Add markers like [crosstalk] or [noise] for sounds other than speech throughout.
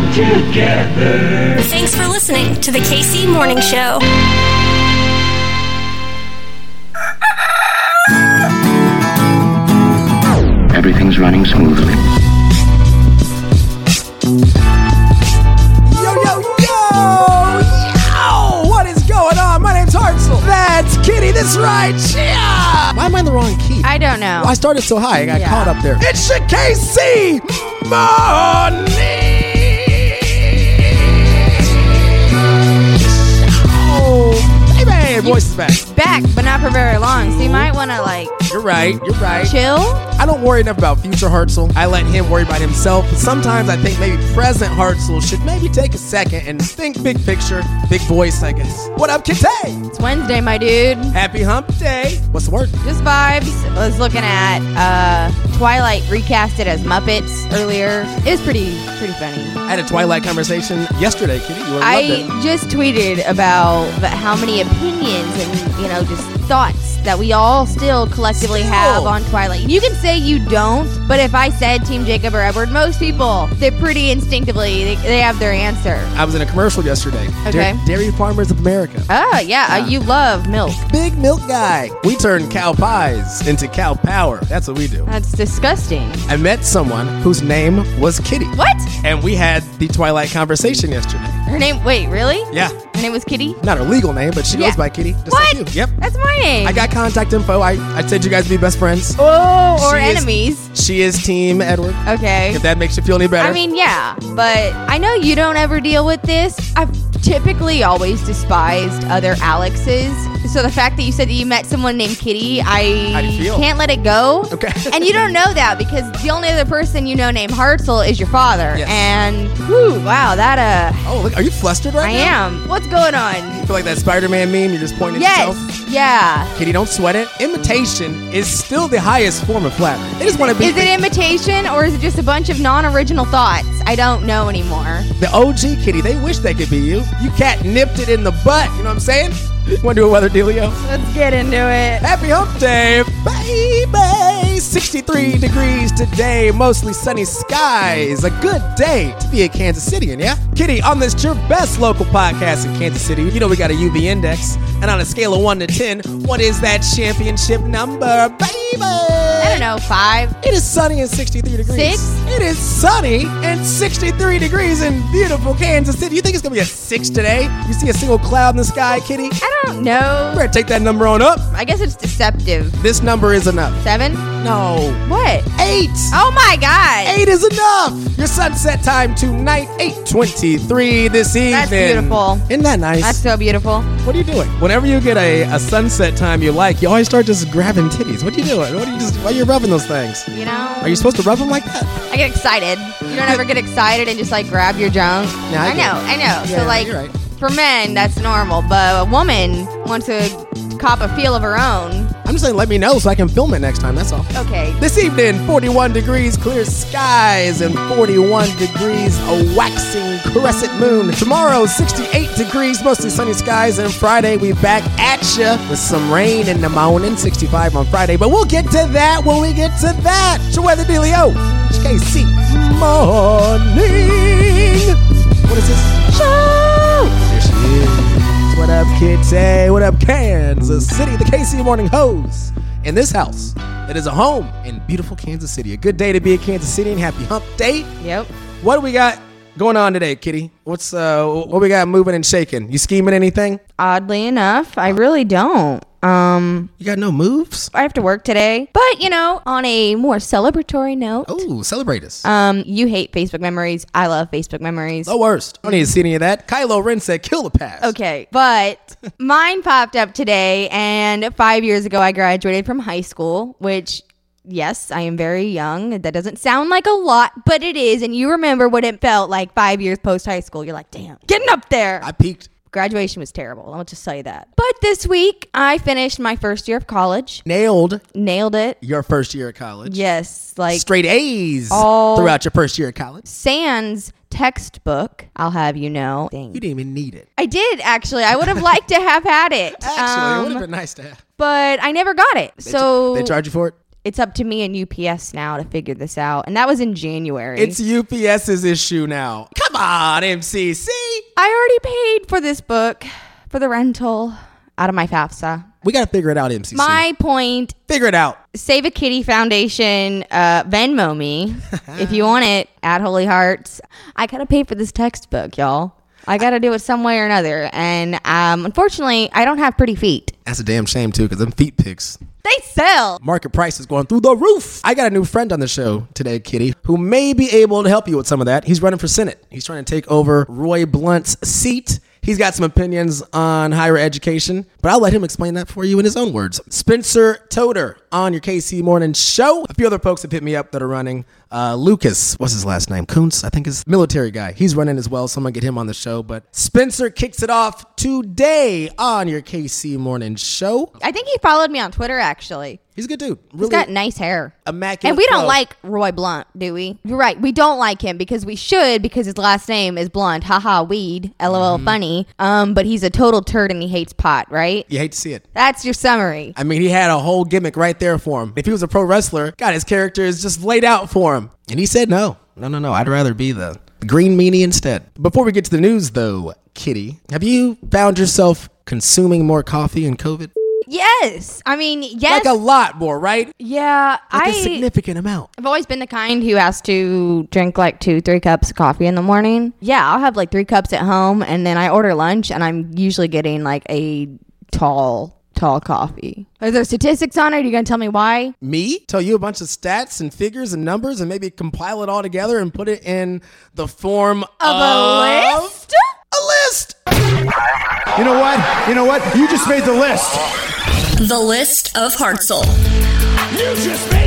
all together. Thanks for listening to the KC Morning Show. Everything's running smoothly. Yo, yo, yo! Yo! What is going on? My name's Hartzell. That's Kitty. That's right. Yeah! Why am I in the wrong key? I don't know. I started so high, I got Yeah. caught up there. It's your KC Morning Show, baby. Voice is back. Back, but not for very long. So you might want to like You're right. You're right. chill. I don't worry enough about future Hartzell. I let him worry about himself. But sometimes I think maybe present Hartzell should maybe take a second and think big picture, big voice, I guess. What up, Kitty? It's Wednesday, my dude. Happy Hump Day. What's the word? Just vibes. I was looking at uh, Twilight recasted as Muppets earlier. It was pretty pretty funny. I had a Twilight conversation yesterday, Kitty. You have I loved it. just tweeted about the- how many opinions and you know just thoughts that we all still collectively have on Twilight. You can say you don't, but if I said Team Jacob or Edward, most people they're pretty instinctively they, they have their answer. I was in a commercial yesterday. Okay. Dairy, Dairy Farmers of America. Ah, yeah, uh, Yeah. you love milk. Big milk guy. We turn cow pies into cow power. That's what we do. That's disgusting. I met someone whose name was Kitty. What? And we had the Twilight conversation yesterday. Her name? Wait, really? Yeah. Her name was Kitty. Not her legal name, but she Yeah. goes by Kitty. Just What? like you. Yep. That's my name. I got contact info. I, I said you guys be best friends. Oh, or She is- enemies. She is Team Edward. Okay. If that makes you feel any better. I mean, yeah, but I know you don't ever deal with this. I've typically always despised other Alexes. So the fact that you said that you met someone named Kitty, I How do you feel? can't let it go. Okay. [laughs] and you don't know that because the only other person you know named Hartzell is your father. Yes. And whew, wow, that uh, oh, look, are you flustered right I now? am. What's going on? You feel like that Spider-Man meme? You're just pointing at yourself. Yes. Yeah. Kitty, don't sweat it. Imitation is still the highest form of flattery. They just want to be Is it imitation or is it just a bunch of non-original thoughts? I don't know anymore. the OG Kitty. They wish they could be you. You cat nipped it in the butt. You know what I'm saying? Want to do a weather dealio? Let's get into it. Happy Hump Day, baby! 63 degrees today, mostly sunny skies. A good day to be a Kansas City, yeah? Kitty, on this your best local podcast in Kansas City, you know we got a UV index. And on a scale of 1 to 10, what is that championship number, baby? I don't know, five. It is sunny and 63 degrees. Six? It is sunny and 63 degrees in beautiful Kansas City. You think it's gonna be a six today? You see a single cloud in the sky, Kitty? I don't know. Better take that number on up. I guess it's deceptive. This number is enough. Seven? No. What? Eight. Oh my god. Eight is enough. Your sunset time tonight, 8:23 this evening. That's beautiful. Isn't that nice? That's so beautiful. what are you doing? Whenever you get a, a sunset time you like, you always start just grabbing titties. What are you doing? What are you just? Why are you rubbing those things? You know? Are you supposed to rub them like that? I get excited. You don't ever get excited and just like grab your junk. Yeah, I I, know. I know. Yeah, so like right. for men that's normal, but a woman wants to cop a feel of her own. I'm just saying, let me know so I can film it next time. That's all. Okay. This evening, 41 degrees, clear skies, and 41 degrees, a waxing crescent moon. Tomorrow, 68 degrees, mostly sunny skies, and Friday, we back at ya with some rain in the morning, 65 on Friday. But we'll get to that when we get to that. So weather dealio, KC morning. What is this? Show. There she is. What up, Kitty? What up, Kansas City? The KC Morning Hose. In this house, it is a home in beautiful Kansas Citian. A good day to be a Kansas City and happy hump day. Yep. What do we got going on today, Kitty? What's uh what we got moving and shaking? You scheming anything? Oddly enough, I really don't. Um, You got no moves? I have to work today, but you know, on a more celebratory note, Oh, celebrate us. um, you hate Facebook memories. I love Facebook memories. the worst. I don't need to see any of that. Kylo Ren said kill the past. Okay, but [laughs] mine popped up today, and five years ago, I graduated from high school, which, yes, I am very young. That doesn't sound like a lot, but it is. And you remember what it felt like five years post high school. You're like, damn, getting up there. I peaked. Graduation was terrible. I'll just tell you that. But this week, I finished my first year of college, Nailed nailed it. your first year of college. Yes, like Straight A's all- throughout your first year of college. Sans textbook, I'll have you know. Dang. You didn't even need it. I did actually. I would have liked to have had it. [laughs] Actually, it would Um, have been nice to have. but I never got it. They so they charge you for it. It's up to me and UPS now to figure this out. And that was in January. It's UPS's issue now. Come on, MCC. I already paid for this book for the rental out of my FAFSA. We got to figure it out, MCC. My point figure it out. Save a Kitty Foundation, uh, Venmo me [laughs] if you want it at Holy Hearts. I gotta pay for this textbook, y'all. I gotta do it some way or another. And um, unfortunately, I don't have pretty feet. That's a damn shame, too, because them feet pics. They sell. Market price is going through the roof. I got a new friend on the show today, Kitty, who may be able to help you with some of that. He's running for Senate. He's trying to take over Roy Blunt's seat. He's got some opinions on higher education, but I'll let him explain that for you in his own words. Spencer Toder on your KC Morning Show. A few other folks have hit me up that are running. Uh, Lucas, what's his last name? Kunce, I think is military guy. He's running as well, so I'm gonna get him on the show. But Spencer kicks it off today on your KC Morning Show. I think he followed me on Twitter actually. He's a good dude. He's Really got nice hair. immaculate. And we don't like Roy Blunt, do we? You're right. We don't like him because we should because his last name is Blunt. Haha, weed. LOL, Mm-hmm. funny. Um, but he's a total turd and he hates pot, right? You hate to see it. That's your summary. I mean, he had a whole gimmick right there for him. If he was a pro wrestler, God, his character is just laid out for him. And he said, no, no, no, no. I'd rather be the green meanie instead. Before we get to the news, though, Kitty, have you found yourself consuming more coffee in COVID? Yes. I mean, yes. Like a lot more, right? yeah. Like I a significant amount. I've always been the kind who has to drink like two, three cups of coffee in the morning. Yeah, I'll have like three cups at home and then I order lunch and I'm usually getting like a tall, tall coffee. Are there statistics on it? Are you going to tell me why? Me? Tell you a bunch of stats and figures and numbers and maybe compile it all together and put it in the form of, Of a list? A list! You know what? You know what? You just made the list. The list of Hartzell. You just made the list.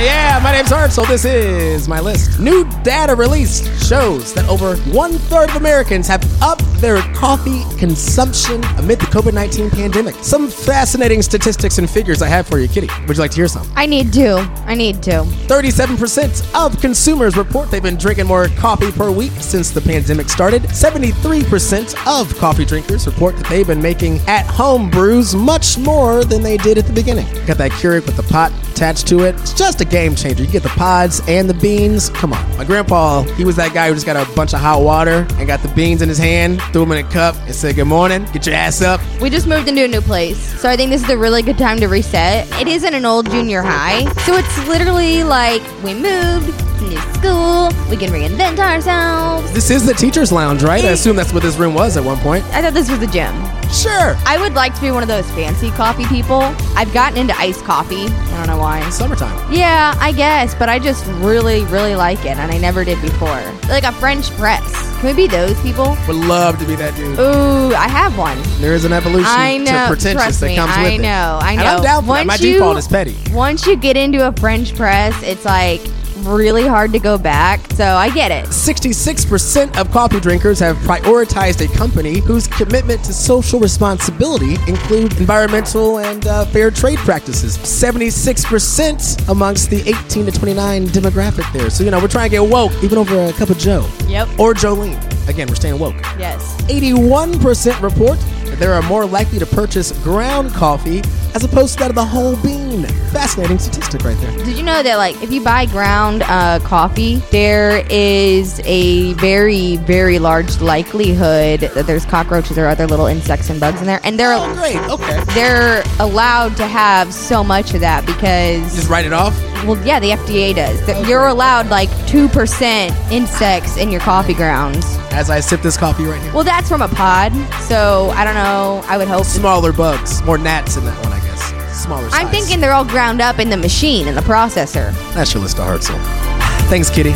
Yeah, my name's Art, so this is my list. New data released shows that over one third of Americans have upped their coffee consumption amid the COVID 19 pandemic. Some fascinating statistics and figures I have for you, Kitty. Would you like to hear some? I need to. I need to. 37% of consumers report they've been drinking more coffee per week since the pandemic started. 73% of coffee drinkers report that they've been making at home brews much more than they did at the beginning. Got that Keurig with the pot attached to it. It's just a game changer. You get the pods and the beans. Come on. My grandpa, he was that guy who just got a bunch of hot water and got the beans in his hand, threw them in a cup, and said, Good morning, get your ass up. We just moved into a new place, so I think this is a really good time to reset. It isn't an old junior high, so it's literally like we moved, new school, we can reinvent ourselves. This is the teacher's lounge, right? I assume that's what this room was at one point. I thought this was the gym. Sure. I would like to be one of those fancy coffee people. I've gotten into iced coffee. I don't know why. Summertime. Yeah, I guess, but I just really, really like it, and I never did before. Like a French press. Can we be those people? Would love to be that dude. Ooh, I have one. There is an evolution I know. to pretentious Trust that me. comes I with it. know. I know. And I'm down for that. My you- default is petty. Once you get into a French press, it's like really hard to go back. So I get it. 66% of coffee drinkers have prioritized a company whose commitment to social responsibility include environmental and uh, fair trade practices. 76% amongst the 18 to 29 demographic there. So, you know, we're trying to get woke even over a cup of Joe. Yep. Or Jolene. Again, we're staying woke. Yes. 81% report that they are more likely to purchase ground coffee as opposed to that of the whole bean. Fascinating statistic right there. Did you know that like if you buy ground uh, coffee, there is a very very large likelihood that there's cockroaches or other little insects and bugs in there, and they're Oh, great. Okay. they're allowed to have so much of that because Just write it off. well yeah the FDA does. That You're allowed like two percent insects in your coffee grounds. As I sip this coffee right here. Well, that's from a pod, so I don't know. I would hope. Smaller bugs, more gnats in that one, I guess. Smaller. I'm thinking they're all ground up in the machine in the processor. that's your list of Hartzell. Thanks, Kitty.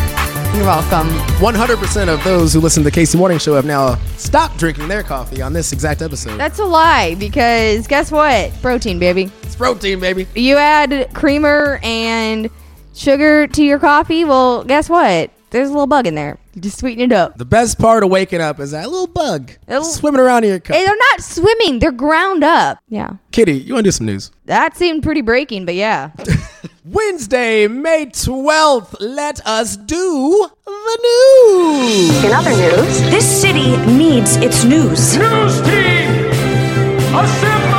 You're welcome. 100% of those who listen to the KC Morning Show have now stopped drinking their coffee on this exact episode. That's a lie because guess what? Protein, baby. it's protein, baby. You add creamer and sugar to your coffee. Well, guess what? There's a little bug in there. You just sweeten it up. The best part of waking up is that little bug It'll- swimming around in your cup. Hey, they're not swimming. They're ground up. Yeah. Kitty, you want to do some news? That seemed pretty breaking, but yeah. [laughs] Wednesday, May 12th, let us do the news. In other news, This city needs its news. News team, assemble!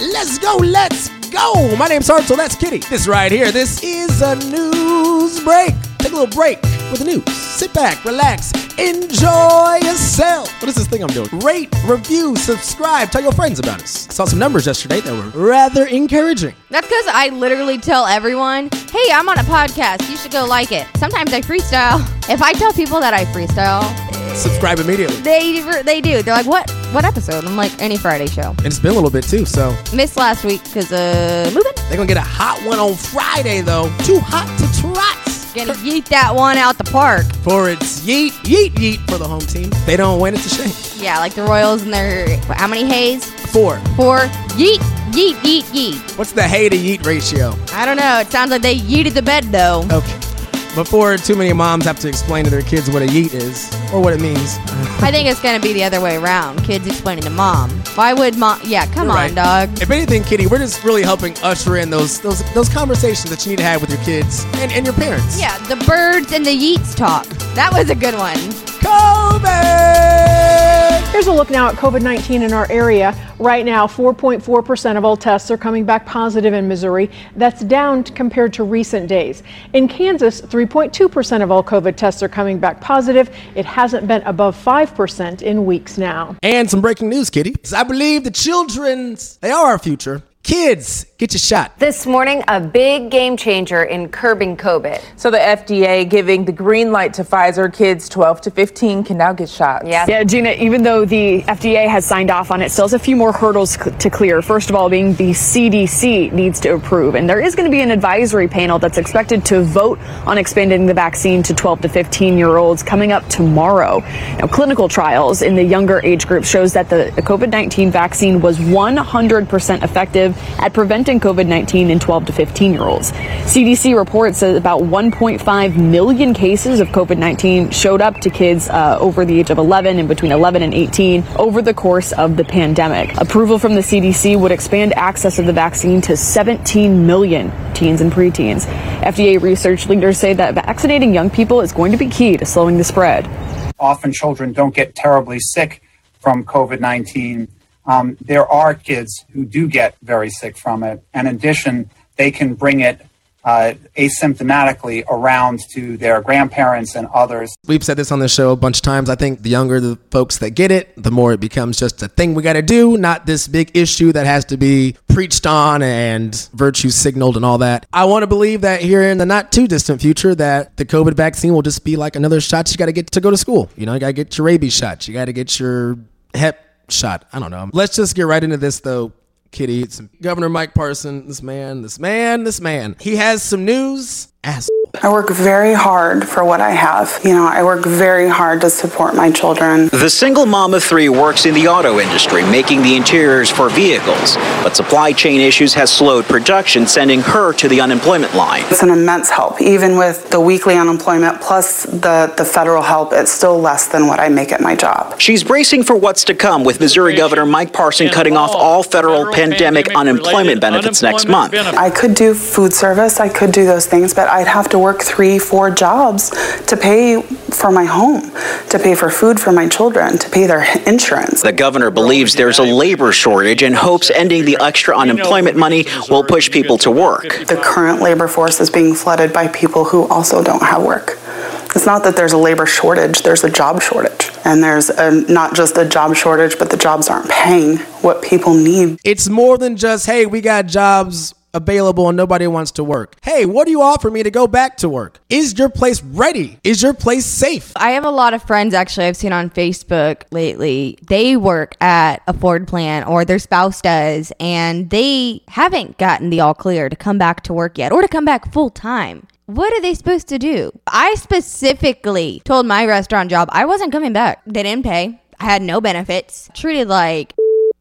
[gasps] Let's go, let's go. My name's Hartzell, that's Kitty. This right here, this is a news break. take a little break with the news. Sit back, relax, enjoy yourself. What is this thing I'm doing? Rate, review, subscribe, tell your friends about us. I saw some numbers yesterday that were rather encouraging. That's because I literally tell everyone, hey, I'm on a podcast. You should go like it. Sometimes I freestyle. [laughs] If I tell people that I freestyle, Subscribe immediately. they they do. They're like, what? What episode? I'm like, any Friday show. And it's been a little bit too, so Missed last week because uh, moving. they're gonna get a hot one on Friday though. Too hot to trots. Gonna yeet that one out the park. For it's yeet, yeet, yeet for the home team. They don't win, it's a shame. Yeah, like the Royals and their how many hays? Four. Four. Yeet, yeet, yeet, yeet. What's the hay to yeet ratio? I don't know. It sounds like they yeeted the bed though. Okay. Before too many moms have to explain to their kids what a yeet is or what it means. I think it's gonna be the other way around. Kids explaining to mom. Why would mom? Yeah, come You're on, right. dog. If anything, Kitty, we're just really helping usher in those those those conversations that you need to have with your kids and, and your parents. Yeah, the birds and the yeets talk. That was a good one. COVID! Here's a look now at COVID 19 in our area. Right now, 4.4% of all tests are coming back positive in Missouri. That's down compared to recent days. In Kansas, 3.2% of all COVID tests are coming back positive. It hasn't been above 5% in weeks now. And some breaking news, Kitty. I believe the children's they are our future. Kids, get your shot. This morning, a big game changer in curbing COVID. So the FDA giving the green light to Pfizer. Kids 12 to 15 can now get shots. Yeah. Yeah, Gina, even though the FDA has signed off on it, still has a few more hurdles c- to clear. First of all, being the CDC needs to approve. And there is going to be an advisory panel that's expected to vote on expanding the vaccine to 12 to 15 year olds coming up tomorrow. Now, clinical trials in the younger age group shows that the COVID 19 vaccine was 100% effective at preventing COVID 19 in 12 to 15 year olds. CDC reports that about 1.5 million cases of COVID 19 showed up to kids uh, over the age of 11 and between 11 and 18 over the course of the pandemic. Approval from the CDC would expand access of the vaccine to 17 million teens and preteens. FDA research leaders say that vaccinating young people is going to be key to slowing the spread. often children don't get terribly sick from COVID 19. Um, there are kids who do get very sick from it. And in addition, they can bring it uh, asymptomatically around to their grandparents and others. We've said this on the show a bunch of times. I think the younger the folks that get it, the more it becomes just a thing we got to do, not this big issue that has to be preached on and virtue signaled and all that. I want to believe that here in the not too distant future that the COVID vaccine will just be like another shot you got to get to go to school. You know, you got to get your rabies shot. You got to get your hep shot. I don't know. Let's just get right into this though. Kitty, Governor Mike Parson, this man, this man, this man. He has some news. Ass. I work very hard for what I have. You know, I work very hard to support my children. The single mom of three works in the auto industry, making the interiors for vehicles. But supply chain issues has slowed production, sending her to the unemployment line. It's an immense help. Even with the weekly unemployment plus the, the federal help, it's still less than what I make at my job. She's bracing for what's to come, with Missouri Governor Mike Parson cutting off all federal pandemic unemployment benefits next month. I could do food service, I could do those things, but I'd have to work three, four jobs to pay for my home, to pay for food for my children, to pay their insurance. The governor believes there's a labor shortage and hopes ending the extra unemployment money will push people to work. The current labor force is being flooded by people who also don't have work. It's not that there's a labor shortage, there's a job shortage. And there's a, not just a job shortage, but the jobs aren't paying what people need. It's more than just, hey, we got jobs available and nobody wants to work. Hey, what do you offer me to go back to work? Is your place ready? Is your place safe? I have a lot of friends actually I've seen on Facebook lately. They work at a Ford plant or their spouse does, and they haven't gotten the all clear to come back to work yet or to come back full time. What are they supposed to do? I specifically told my restaurant job I wasn't coming back. They didn't pay. I had no benefits. Treated like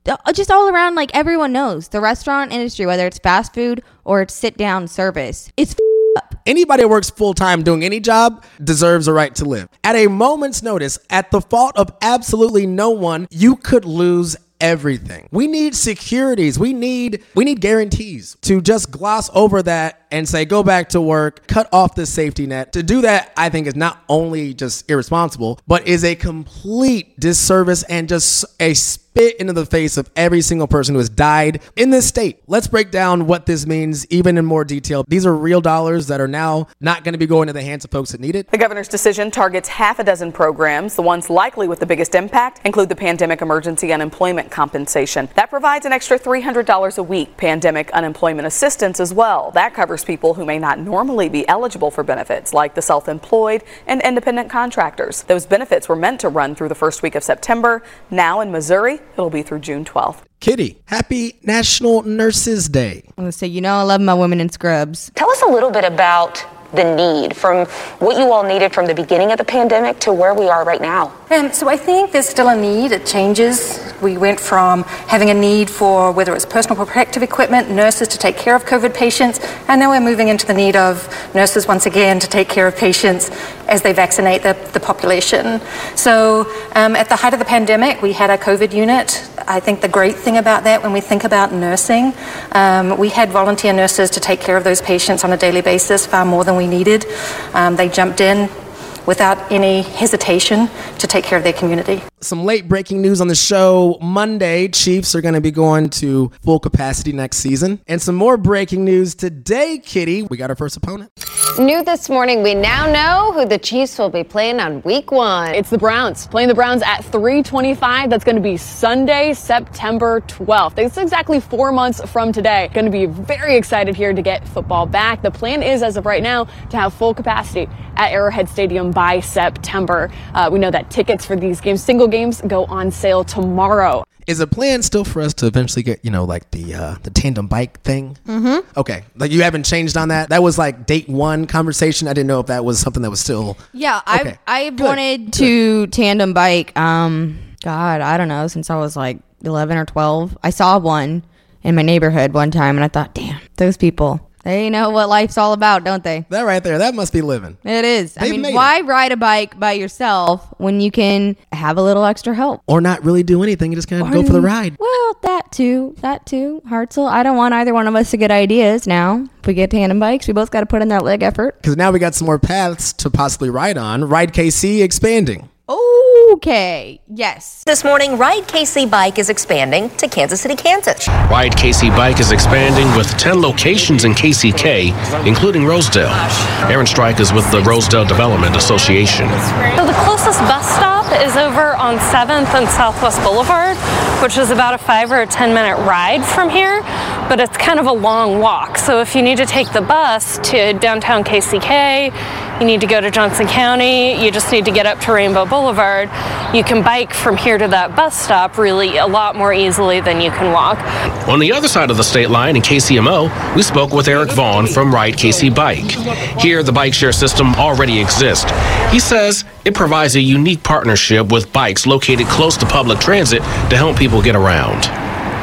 Uh, just all around like everyone knows the restaurant industry whether it's fast food or it's sit down service it's up. Anybody that works full time doing any job deserves a right to live. At a moment's notice, at the fault of absolutely no one, you could lose everything. We need securities. We need we need guarantees. To just gloss over that and say, go back to work, cut off the safety net. To do that, I think is not only just irresponsible, but is a complete disservice and just a spit into the face of every single person who has died in this state. Let's break down what this means even in more detail. These are real dollars that are now not going to be going to the hands of folks that need it. The governor's decision targets half a dozen programs. The ones likely with the biggest impact include the Pandemic Emergency Unemployment Compensation. That provides an extra $300 a week. Pandemic Unemployment Assistance as well. That covers people who may not normally be eligible for benefits, like the self employed and independent contractors. Those benefits were meant to run through the first week of September. Now in Missouri, it'll be through June 12th. Kitty, happy National Nurses Day. I'm gonna say, you know, I love my women in scrubs. Tell us a little bit about the need from what you all needed from the beginning of the pandemic to where we are right now? Um, so I think there's still a need. It changes. We went from having a need for whether it's personal protective equipment, nurses to take care of COVID patients, and now we're moving into the need of nurses once again to take care of patients as they vaccinate the, the population. So um, at the height of the pandemic, we had a COVID unit. I think the great thing about that when we think about nursing, um, we had volunteer nurses to take care of those patients on a daily basis, far more than we needed. Um, they jumped in without any hesitation to take care of their community. Some late breaking news on the show. Monday, Chiefs are going to be going to full capacity next season. And some more breaking news today, Kitty. We got our first opponent. New this morning, we now know who the Chiefs will be playing on week one. It's the Browns. Playing the Browns at 325. That's going to be Sunday, September 12th. It's exactly four months from today. Going to be very excited here to get football back. The plan is, as of right now, to have full capacity at Arrowhead Stadium by September. Uh, we know that tickets for these games, single games, go on sale tomorrow. Is a plan still for us to eventually get, you know, like the uh, the tandem bike thing? Mm-hmm. Okay, like you haven't changed on that. That was like date one conversation. I didn't know if that was something that was still. Yeah, Okay. I I wanted to tandem bike. Um, God, I don't know, since I was like eleven or twelve. I saw one in my neighborhood one time, and I thought, damn, those people. They know what life's all about, don't they? That right there, that must be living. It is. I They've mean, made why ride a bike by yourself when you can have a little extra help? Or not really do anything, you just kind of go for the ride. Well, that too. That too. Hartzell, I don't want either one of us to get ideas now. If we get tandem bikes, we both got to put in that leg effort. Because now we got some more paths to possibly ride on. Ride KC expanding. Okay. Yes. This morning, Ride KC Bike is expanding to Kansas City, Kansas. Ride KC Bike is expanding with 10 locations in KCK, including Rosedale. Aaron Strike is with the Rosedale Development Association. So the closest bus stop is over on 7th and Southwest Boulevard, which is about a five or a 10 minute ride from here, but it's kind of a long walk. So if you need to take the bus to downtown KCK, you need to go to Johnson County, you just need to get up to Rainbow Boulevard, you can bike from here to that bus stop really a lot more easily than you can walk. On the other side of the state line in KCMO, we spoke with Eric Vaughn from Ride KC Bike. Here, the bike share system already exists. He says it provides a unique partnership with bikes located close to public transit to help people get around.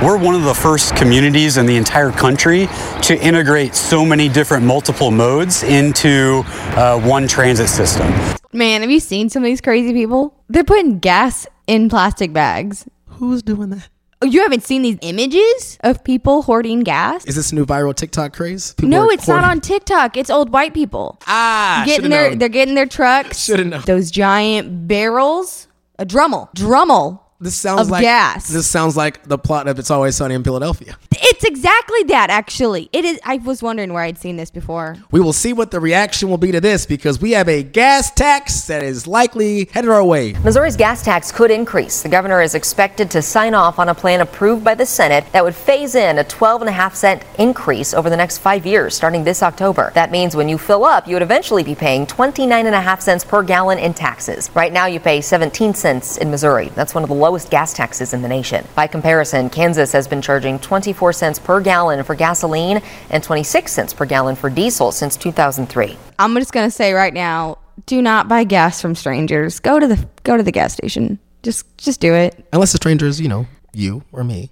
We're one of the first communities in the entire country to integrate so many different multiple modes into uh, one transit system. Man, have you seen some of these crazy people? They're putting gas in plastic bags. Who's doing that? Oh, you haven't seen these images of people hoarding gas? Is this a new viral TikTok craze? People no, are it's not on TikTok. It's old white people. Ah, getting their known. they're getting their trucks. Shoulda known. Those giant barrels, a drummel, drummel. This sounds of like gas. This sounds like the plot of It's Always Sunny in Philadelphia. It's exactly that. Actually, it is. I was wondering where I'd seen this before. We will see what the reaction will be to this because we have a gas tax that is likely headed our way. Missouri's gas tax could increase. The governor is expected to sign off on a plan approved by the Senate that would phase in a 12 and a half cent increase over the next five years, starting this October. That means when you fill up, you would eventually be paying 29 and a half cents per gallon in taxes. Right now, you pay 17 cents in Missouri. That's one of the lowest gas taxes in the nation. By comparison, Kansas has been charging 24 cents per gallon for gasoline and 26 cents per gallon for diesel since 2003. I'm just gonna say right now: do not buy gas from strangers. Go to the go to the gas station. Just just do it. Unless the stranger is, you know, you or me.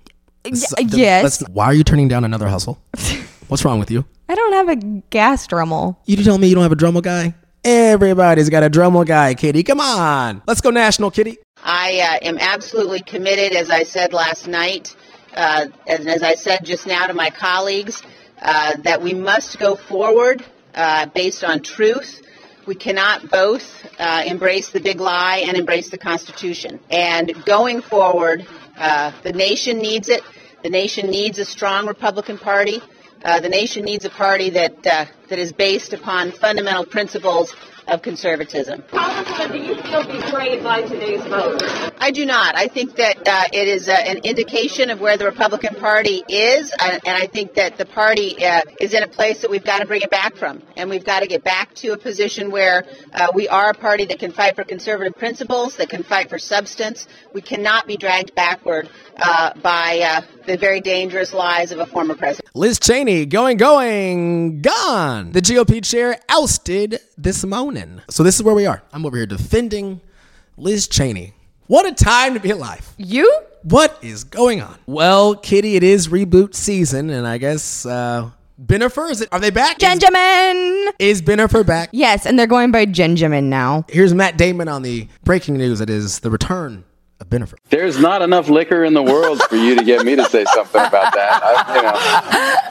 So- Y- yes. let's- why are you turning down another hustle? [laughs] What's wrong with you? I don't have a gas drummel. You tell me you don't have a Dremel guy? Everybody's got a Dremel guy, Kitty. Come on. Let's go national, Kitty. I uh, am absolutely committed, as I said last night, uh, and as I said just now to my colleagues, uh, that we must go forward uh, based on truth. We cannot both uh, embrace the big lie and embrace the Constitution. And going forward, uh, the nation needs it. The nation needs a strong Republican Party. The nation needs a party that that is based upon fundamental principles of conservatism. Do you feel betrayed by today's vote? I do not. I think that uh, it is uh, an indication of where the Republican Party is, uh, and I think that the party uh, is in a place that we've got to bring it back from, and we've got to get back to a position where uh, we are a party that can fight for conservative principles, that can fight for substance. We cannot be dragged backward uh, by the very dangerous lies of a former president. Liz Cheney going, going, gone. The GOP chair ousted this morning. So this is where we are. I'm over here defending Liz Cheney. What a time to be alive. You? What is going on? Well, Kitty, it is reboot season, and I guess uh Benifer, is it are they back? Genjamin! Is, is Benifer back? Yes, and they're going by Genjamin now. Here's Matt Damon on the breaking news. It is the return of Benifer. There's not enough liquor in the world for you to get me to say something about that. I, you know.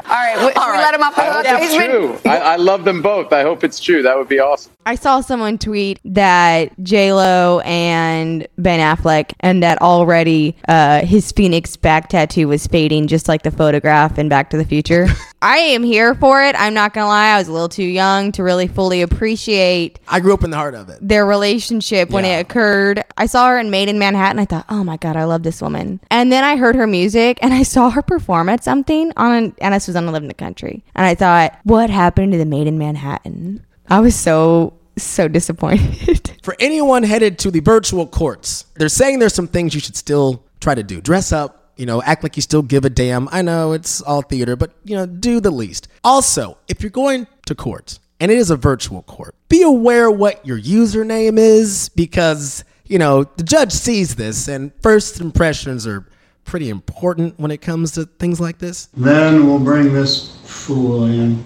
All right, we, we let him off the I hook. hope it's He's been- true. I, I love them both. I hope it's true. That would be awesome. I saw someone tweet that J Lo and Ben Affleck, and that already uh, his Phoenix back tattoo was fading, just like the photograph in Back to the Future. [laughs] I am here for it. I'm not gonna lie, I was a little too young to really fully appreciate I grew up in the heart of it. their relationship when it occurred. I saw her in Maid in Manhattan. I thought, oh my god, I love this woman. And then I heard her music, and I [laughs] saw her perform at something on, and this was on Live in the Country. And I thought, what happened to the Maid in Manhattan? I was so so disappointed. [laughs] For anyone headed to the virtual courts, they're saying there's some things you should still try to do. Dress up, you know, act like you still give a damn. I know it's all theater, but you know, do the least. Also, if you're going to court and it is a virtual court, be aware what your username is because, you know, the judge sees this and first impressions are pretty important when it comes to things like this. Then we'll bring this fool in.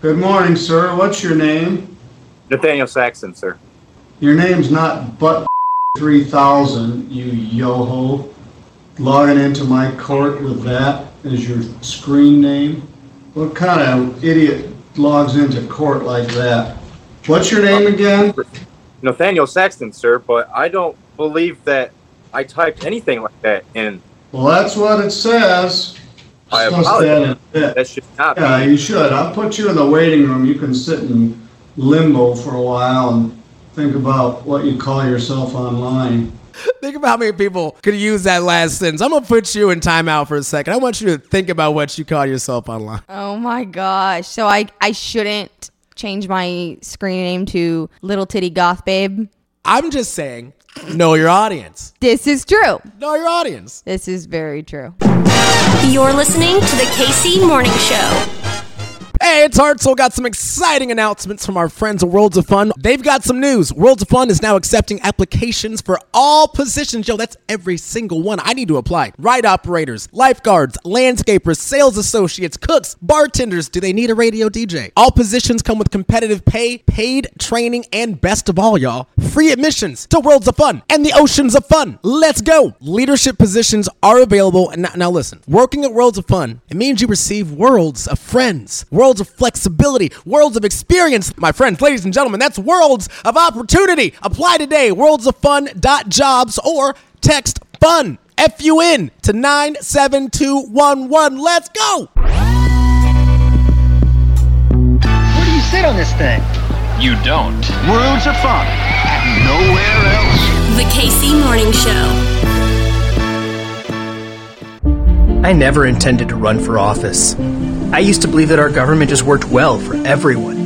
Good morning, sir. What's your name? Nathaniel Saxon, sir. Your name's not but 3000, you yo-ho. Logging into my court with that as your screen name? What kind of idiot logs into court like that? What's your name again? Nathaniel Saxton, sir, but I don't believe that I typed anything like that in. Well, that's what it says. I apologize. that in a bit. That should not Yeah, be. you should. I'll put you in the waiting room. You can sit in limbo for a while and think about what you call yourself online. [laughs] Think about how many people could use that last sentence. I'm gonna put you in timeout for a second. I want you to think about what you call yourself online. Oh my gosh. So I I shouldn't change my screen name to Little Titty Goth Babe. I'm just saying, know your audience. This is true. Know your audience. This is very true. You're listening to the KC Morning Show. Hey, it's Hartzell. Got some exciting announcements from our friends at Worlds of Fun. They've got some news. Worlds of Fun is now accepting applications for all positions. Yo, that's every single one. I need to apply. Ride operators, lifeguards, landscapers, sales associates, cooks, bartenders. Do they need a radio DJ? All positions come with competitive pay, paid training, and best of all, y'all, free admissions to Worlds of Fun and the oceans of fun. Let's go. Leadership positions are available. And now, now listen, working at Worlds of Fun, it means you receive worlds of friends, worlds of flexibility, worlds of experience. My friends, ladies and gentlemen, that's worlds of opportunity. Apply today, worldsoffun.jobs or text FUN, F U N, to 97211. Let's go. Where do you sit on this thing? You don't. Worlds of fun. Nowhere else. The KC Morning Show. I never intended to run for office. I used to believe that our government just worked well for everyone.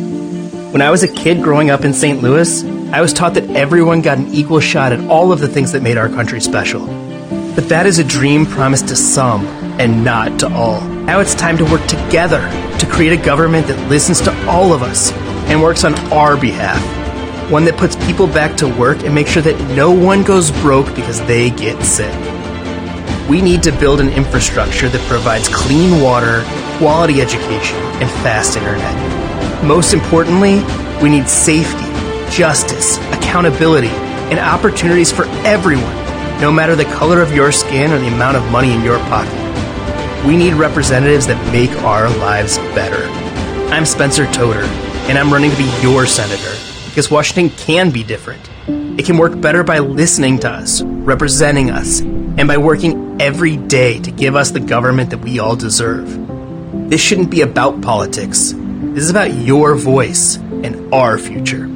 When I was a kid growing up in St. Louis, I was taught that everyone got an equal shot at all of the things that made our country special. But that is a dream promised to some and not to all. Now it's time to work together to create a government that listens to all of us and works on our behalf. One that puts people back to work and makes sure that no one goes broke because they get sick. We need to build an infrastructure that provides clean water, quality education, and fast internet. Most importantly, we need safety, justice, accountability, and opportunities for everyone, no matter the color of your skin or the amount of money in your pocket. We need representatives that make our lives better. I'm Spencer Toder, and I'm running to be your senator because Washington can be different. It can work better by listening to us, representing us, and by working every day to give us the government that we all deserve. This shouldn't be about politics. This is about your voice and our future.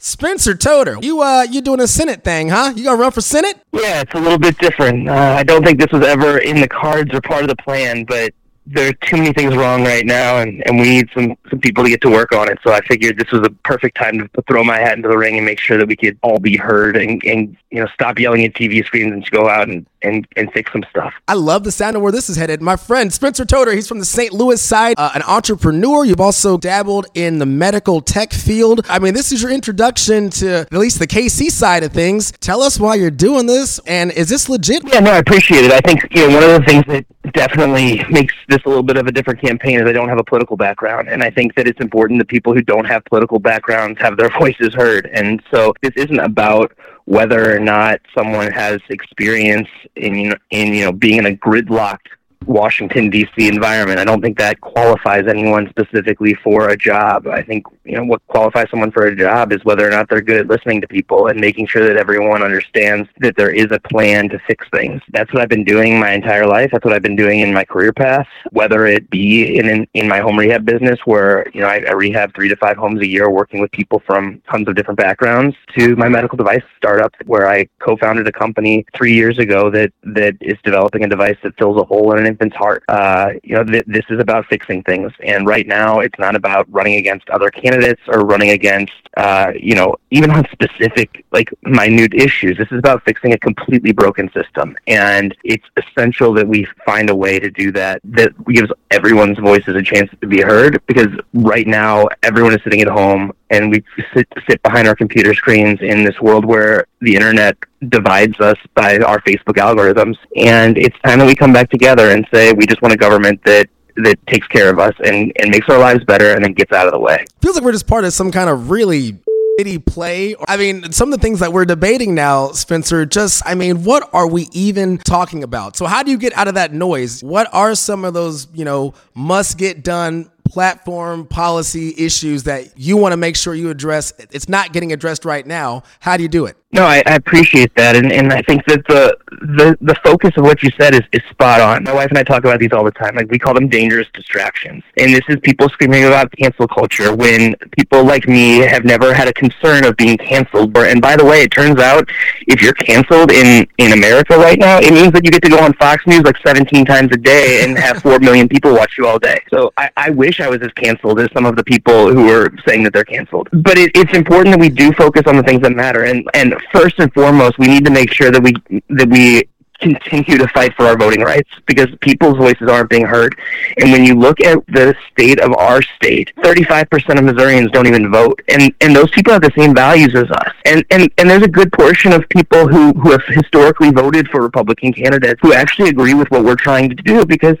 Spencer Toder, you uh, you doing a Senate thing, huh? You gonna run for Senate? Yeah, it's a little bit different. Uh, I don't think this was ever in the cards or part of the plan, but there are too many things wrong right now, and, and we need some, some people to get to work on it. So I figured this was a perfect time to throw my hat into the ring and make sure that we could all be heard and, and you know stop yelling at TV screens and go out and, and, and fix some stuff. I love the sound of where this is headed. My friend Spencer Toder, he's from the St. Louis side, uh, an entrepreneur. You've also dabbled in the medical tech field. I mean, this is your introduction to at least the KC side of things. Tell us why you're doing this, and is this legit? Yeah, no, I appreciate it. I think you know one of the things that definitely makes this a little bit of a different campaign is I don't have a political background, and I think that it's important that people who don't have political backgrounds have their [laughs] voices heard. And so this isn't about whether or not someone has experience in in you know being in a gridlocked Washington D.C. environment. I don't think that qualifies anyone specifically for a job. I think you know what qualifies someone for a job is whether or not they're good at listening to people and making sure that everyone understands that there is a plan to fix things. That's what I've been doing my entire life. That's what I've been doing in my career path. Whether it be in in, in my home rehab business, where you know I, I rehab three to five homes a year, working with people from tons of different backgrounds, to my medical device startup, where I co-founded a company three years ago that that is developing a device that fills a hole in an infant's heart. Uh, you know, th- this is about fixing things, and right now it's not about running against other candidates or running against, uh, you know, even on specific like minute issues. This is about fixing a completely broken system, and it's essential that we find a way to do that that gives everyone's voices a chance to be heard. Because right now everyone is sitting at home and we sit, sit behind our computer screens in this world where the internet divides us by our Facebook algorithms. And it's time that we come back together and say we just want a government that that takes care of us and, and makes our lives better and then gets out of the way. Feels like we're just part of some kind of really shitty play. I mean, some of the things that we're debating now, Spencer, just, I mean, what are we even talking about? So, how do you get out of that noise? What are some of those, you know, must get done platform policy issues that you want to make sure you address? It's not getting addressed right now. How do you do it? No, I, I appreciate that, and, and I think that the, the the focus of what you said is, is spot on. My wife and I talk about these all the time. Like we call them dangerous distractions, and this is people screaming about cancel culture when people like me have never had a concern of being canceled. And by the way, it turns out if you're canceled in in America right now, it means that you get to go on Fox News like 17 times a day and have four million people watch you all day. So I, I wish I was as canceled as some of the people who are saying that they're canceled. But it, it's important that we do focus on the things that matter, and and first and foremost, we need to make sure that we that we continue to fight for our voting rights because people's voices aren't being heard. And when you look at the state of our state, 35% of Missourians don't even vote. And and those people have the same values as us. And and, and there's a good portion of people who, who have historically voted for Republican candidates who actually agree with what we're trying to do because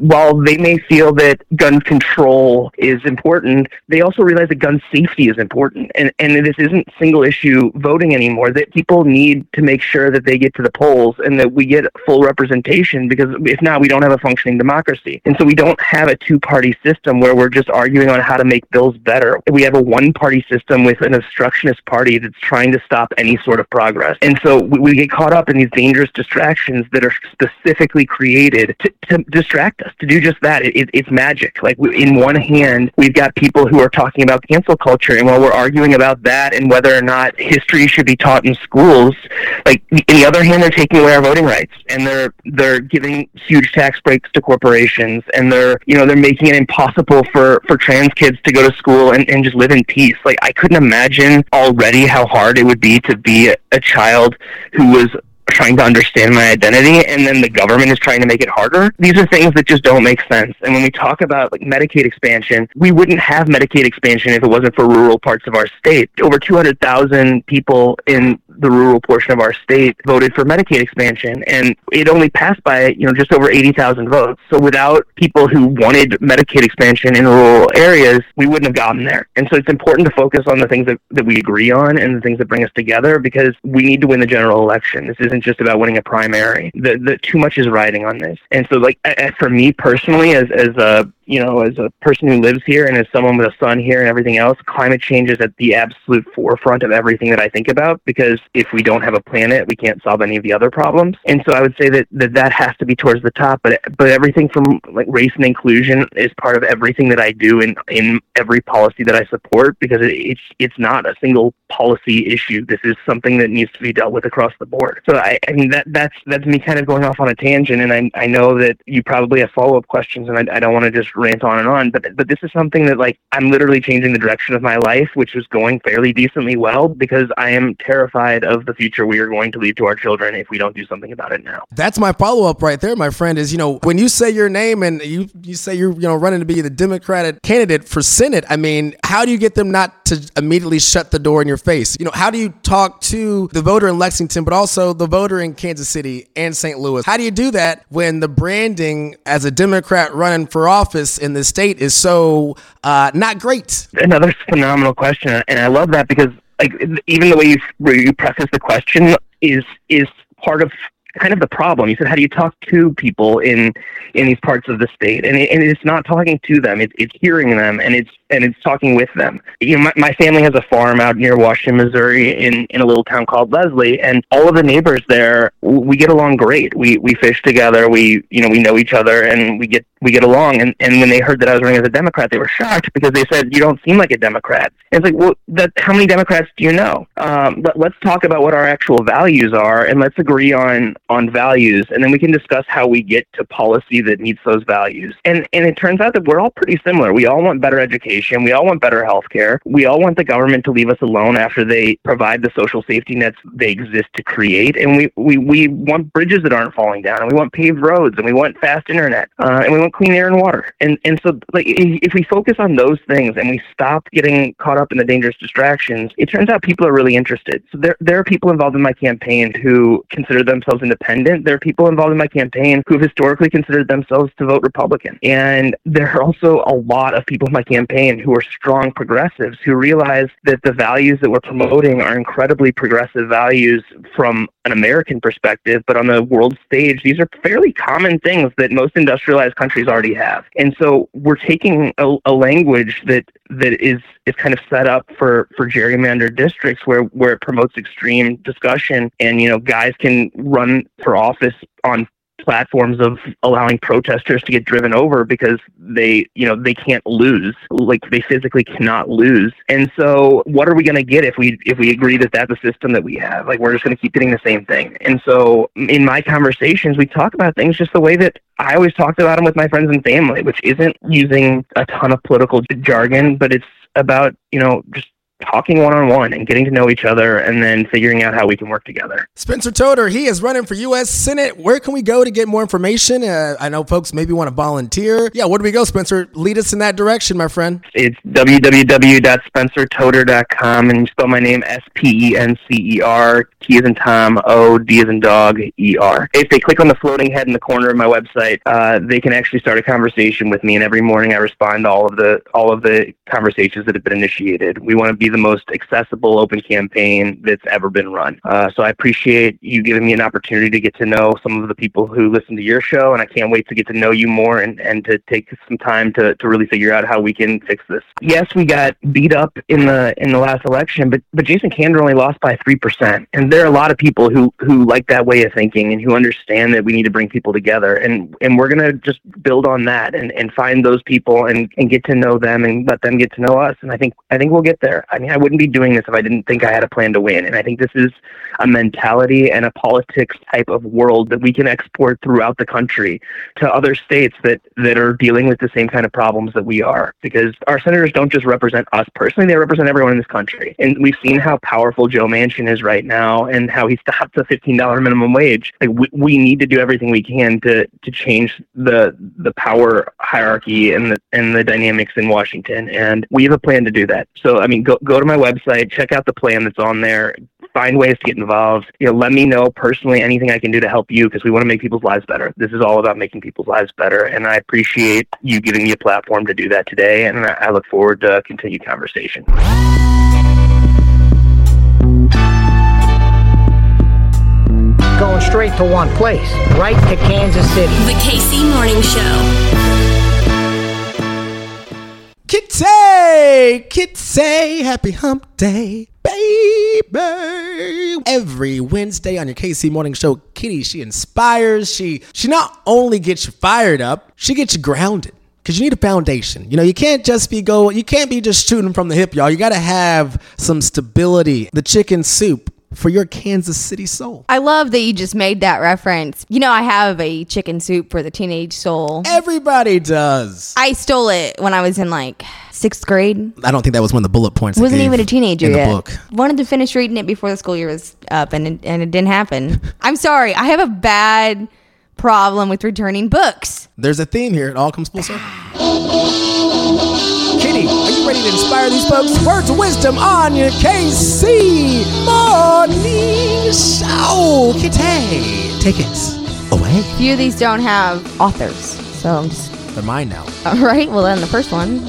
while they may feel that gun control is important, they also realize that gun safety is important. And and this isn't single issue voting anymore. That people need to make sure that they get to the polls and that we get full representation because if not, we don't have a functioning democracy. And so we don't have a two party system where we're just arguing on how to make bills better. We have a one party system with an obstructionist party that's trying to stop any sort of progress. And so we, we get caught up in these dangerous distractions that are specifically created to, to distract us, to do just that. It, it, it's magic. Like in one hand, we've got people who are talking about cancel culture. And while we're arguing about that and whether or not history should be taught in schools, like in the other hand, they're taking away our voting rights and they're they're giving huge tax breaks to corporations and they're you know they're making it impossible for for trans kids to go to school and, and just live in peace like i couldn't imagine already how hard it would be to be a, a child who was trying to understand my identity and then the government is trying to make it harder. These are things that just don't make sense. And when we talk about like Medicaid expansion, we wouldn't have Medicaid expansion if it wasn't for rural parts of our state. Over 200,000 people in the rural portion of our state voted for Medicaid expansion, and it only passed by you know just over eighty thousand votes. So without people who wanted Medicaid expansion in rural areas, we wouldn't have gotten there. And so it's important to focus on the things that, that we agree on and the things that bring us together because we need to win the general election. This isn't just about winning a primary. The, the too much is riding on this. And so like for me personally, as as a you know, as a person who lives here and as someone with a son here and everything else, climate change is at the absolute forefront of everything that I think about because if we don't have a planet, we can't solve any of the other problems. And so I would say that that, that has to be towards the top. But but everything from like race and inclusion is part of everything that I do in in every policy that I support because it, it's it's not a single policy issue. This is something that needs to be dealt with across the board. So I, I mean that that's that's me kind of going off on a tangent, and I I know that you probably have follow up questions, and I, I don't want to just rant on and on, but but this is something that like I'm literally changing the direction of my life, which is going fairly decently well because I am terrified of the future we are going to leave to our children if we don't do something about it now. That's my follow up right there, my friend. Is you know when you say your name and you you say you're you know running to be the Democratic candidate for Senate, I mean, how do you get them not to immediately shut the door in your face? You know, how do you talk to the voter in Lexington, but also the voter in Kansas City and St. Louis? How do you do that when the branding as a Democrat running for office in the state is so uh, not great? Another phenomenal question, and I love that because like even the way you, you preface the question is is part of kind of the problem. You said, how do you talk to people in in these parts of the state? And, it, and it's not talking to them; it's it's hearing them, and it's and it's talking with them. You know, my, my family has a farm out near Washington, Missouri, in in a little town called Leslie, and all of the neighbors there, we get along great. We we fish together. We you know we know each other, and we get we get along. And and when they heard that I was running as a Democrat, they were shocked because they said, "You don't seem like a Democrat." And it's like, well, that how many Democrats do you know? Um, let, let's talk about what our actual values are, and let's agree on on values, and then we can discuss how we get to policy that meets those values. And and it turns out that we're all pretty similar. We all want better education. We all want better health care. We all want the government to leave us alone after they provide the social safety nets they exist to create. And we we, we want bridges that aren't falling down, and we want paved roads, and we want fast internet, uh, and we want clean air and water. And and so like if we focus on those things and we stop getting caught up in the dangerous distractions, it turns out people are really interested. So there there are people involved in my campaign who consider themselves independent. There are people involved in my campaign who've historically considered themselves to vote Republican. And there are also a lot of people in my campaign who are strong progressives who realize that the values that we're promoting are incredibly progressive values from an American perspective, but on the world stage, these are fairly common things that most industrialized countries already have. And so we're taking a, a language that that is is kind of set up for for gerrymandered districts where where it promotes extreme discussion and you know guys can run for office on platforms of allowing protesters to get driven over because they you know they can't lose. Like they physically cannot lose. And so what are we going to get if we if we agree that that's the system that we have? Like we're just going to keep getting the same thing. And so in my conversations we talk about things just the way that I always talked about them with my friends and family which isn't using a ton of political jargon but it's about you know just talking one on one and getting to know each other and then figuring out how we can work together. Spencer Toder, he is running for U.S. Senate. Where can we go to get more information? Uh, I know folks maybe want to volunteer. Yeah, where do we go, Spencer? Lead us in that direction, my friend. It's www.spencertoder.com and you spell my name S P E N C E R, T is in Tom, O, D is in dog, E R. If they click on the floating head in the corner of my website, uh, they can actually start a conversation with me and every morning I respond to all of the all of the conversations that have been initiated. We want to be the most accessible open campaign that's ever been run. Uh, so I appreciate you giving me an opportunity to get to know some of the people who listen to your show, and I can't wait to get to know you more and, and to take some time to, to really figure out how we can fix this. Yes, we got beat up in the in the last election, but but Jason Kander only lost by three percent, and there are a lot of people who who like that way of thinking and who understand that we need to bring people together, and and we're gonna just build on that and, and find those people and, and get to know them and let them get to know us, and I think I think we'll get there. I mean, I wouldn't be doing this if I didn't think I had a plan to win. And I think this is a mentality and a politics type of world that we can export throughout the country to other states that, that are dealing with the same kind of problems that we are. Because our senators don't just represent us personally, they represent everyone in this country. And we've seen how powerful Joe Manchin is right now and how he stopped the $15 minimum wage. Like we, we need to do everything we can to, to change the the power hierarchy and the and the dynamics in Washington. And we have a plan to do that. So I mean go go to my website, check out the plan that's on there, find ways to get involved. You know, let me know personally anything I can do to help you because we want to make people's lives better. This is all about making people's lives better, and I appreciate you giving me a platform to do that today. And I I look forward to continued conversation. Going straight to one place, right to Kansas City. The KC Morning Show. Kitty, Kitty, happy hump day, baby. Every Wednesday on your KC Morning Show, Kitty, she inspires. She she not only gets you fired up, she gets you grounded. Cause you need a foundation. You know, you can't just be go. You can't be just shooting from the hip, y'all. You got to have some stability. The chicken soup for your Kansas City soul. I love that you just made that reference. You know, I have a chicken soup for the teenage soul. Everybody does. I stole it when I was in like sixth grade. I don't think that was one of the bullet points. Wasn't even a teenager in the yet. book. Wanted to finish reading it before the school year was up, and it, and it didn't happen. [laughs] I'm sorry. I have a bad problem with returning books. There's a theme here. It all comes full circle. [sighs] [laughs] Kitty, are you ready to inspire these folks? Words of wisdom on your KC Morning Show. Kitty, take it away. A few of these don't have authors, so I'm just They're mine now. [laughs] All right. Well, then the first one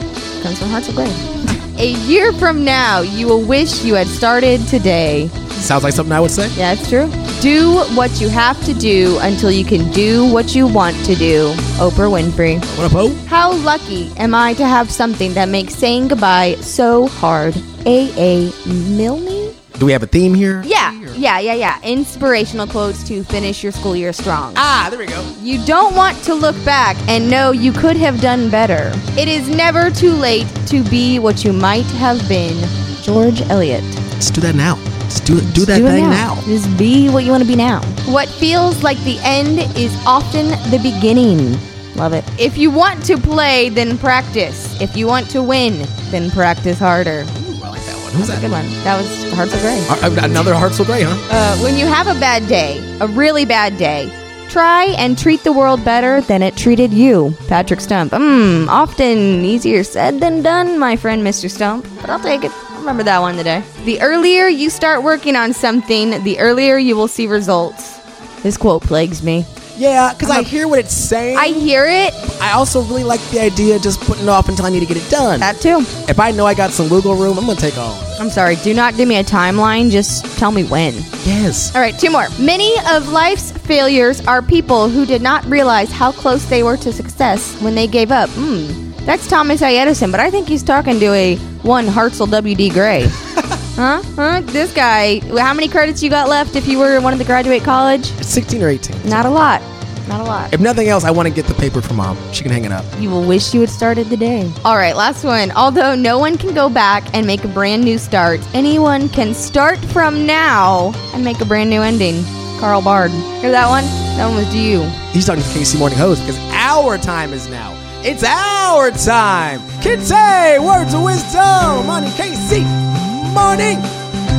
comes from Hartzell Gray. A year from now, you will wish you had started today. Sounds like something I would say. Yeah, it's true. Do what you have to do until you can do what you want to do. Oprah Winfrey. What up, Ho? How lucky am I to have something that makes saying goodbye so hard? A.A. Milne? Do we have a theme here? Yeah, yeah, yeah, yeah. Inspirational quotes to finish your school year strong. Ah, there we go. You don't want to look back and know you could have done better. It is never too late to be what you might have been. George Eliot. Let's do that now. Let's do. Do that Do thing now. Just be what you want to be now. What feels like the end is often the beginning. Love it. If you want to play, then practice. If you want to win, then practice harder. Who's that? a good one. That was Hartzell Gray. Uh, Another Hartzell Gray, huh? Uh, when you have a bad day, a really bad day, try and treat the world better than it treated you. Patrick Stump. Mmm, often easier said than done, my friend Mr. Stump. But I'll take it. I'll Remember that one today. The earlier you start working on something, the earlier you will see results. This quote plagues me. Yeah, because I hear what it's saying. I hear it. I also really like the idea of just putting it off until I need to get it done. That too. If I know I got some wiggle room, I'm gonna take off. I'm sorry, do not give me a timeline, just tell me when. Yes. All right, two more. Many of life's failures are people who did not realize how close they were to success when they gave up. Hmm, that's Thomas A. Edison, but I think he's talking to a one Hartzell W.D. Gray. [laughs] huh? Huh? This guy, how many credits you got left if you were wanted to graduate college? 16 or 18. Not a lot. Not a lot. If nothing else, I want to get the paper from mom. She can hang it up. You will wish you had started the day. All right, last one. Although no one can go back and make a brand new start, anyone can start from now and make a brand new ending. Carl Bard. Hear that one? That one was to you. He's talking to KC Morning Host because our time is now. It's our time. Kids say words of wisdom on KC Morning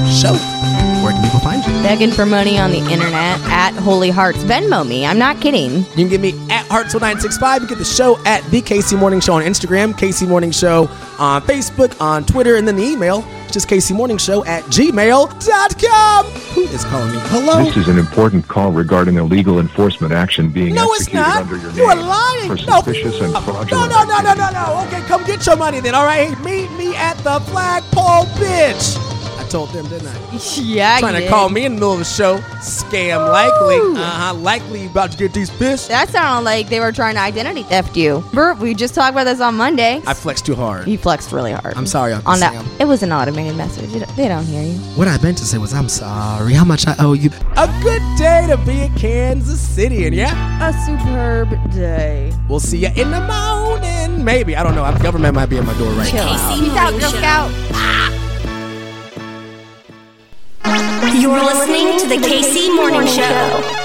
Show. Where can people find you? Begging for money on the internet at Holey Hearts. Venmo me. I'm not kidding. You can get me at hartzell965. You get the show at the KC Morning Show on Instagram, KC Morning Show on Facebook, on Twitter, and then the email, just KC Morning Show at gmail.com. Who is calling me? Hello? This is an important call regarding a legal enforcement action being No, it's executed not. under your name. You are lying. for No. suspicious and No, fraudulent. no, no, no, no, no. Okay, come get your money then, all right? Meet me at the flagpole, bitch. I told them, didn't I? [laughs] Yeah, Trying you to did. call me in the middle of the show. Scam likely. Uh-huh. Likely you about to get these fish. That sounded like they were trying to identity theft you. Bert, we just talked about this on Monday. I flexed too hard. You flexed really hard. I'm sorry, Uncle on that. It was an automated message. You don't- They don't hear you. What I meant to say was I'm sorry. How much I owe you. A good day to be in Kansas City, and yeah, A superb day. we'll see you in the morning. Maybe. I don't know. The government might be at my door right now. Peace out, Girl Scout. You're listening to the KC Morning Show.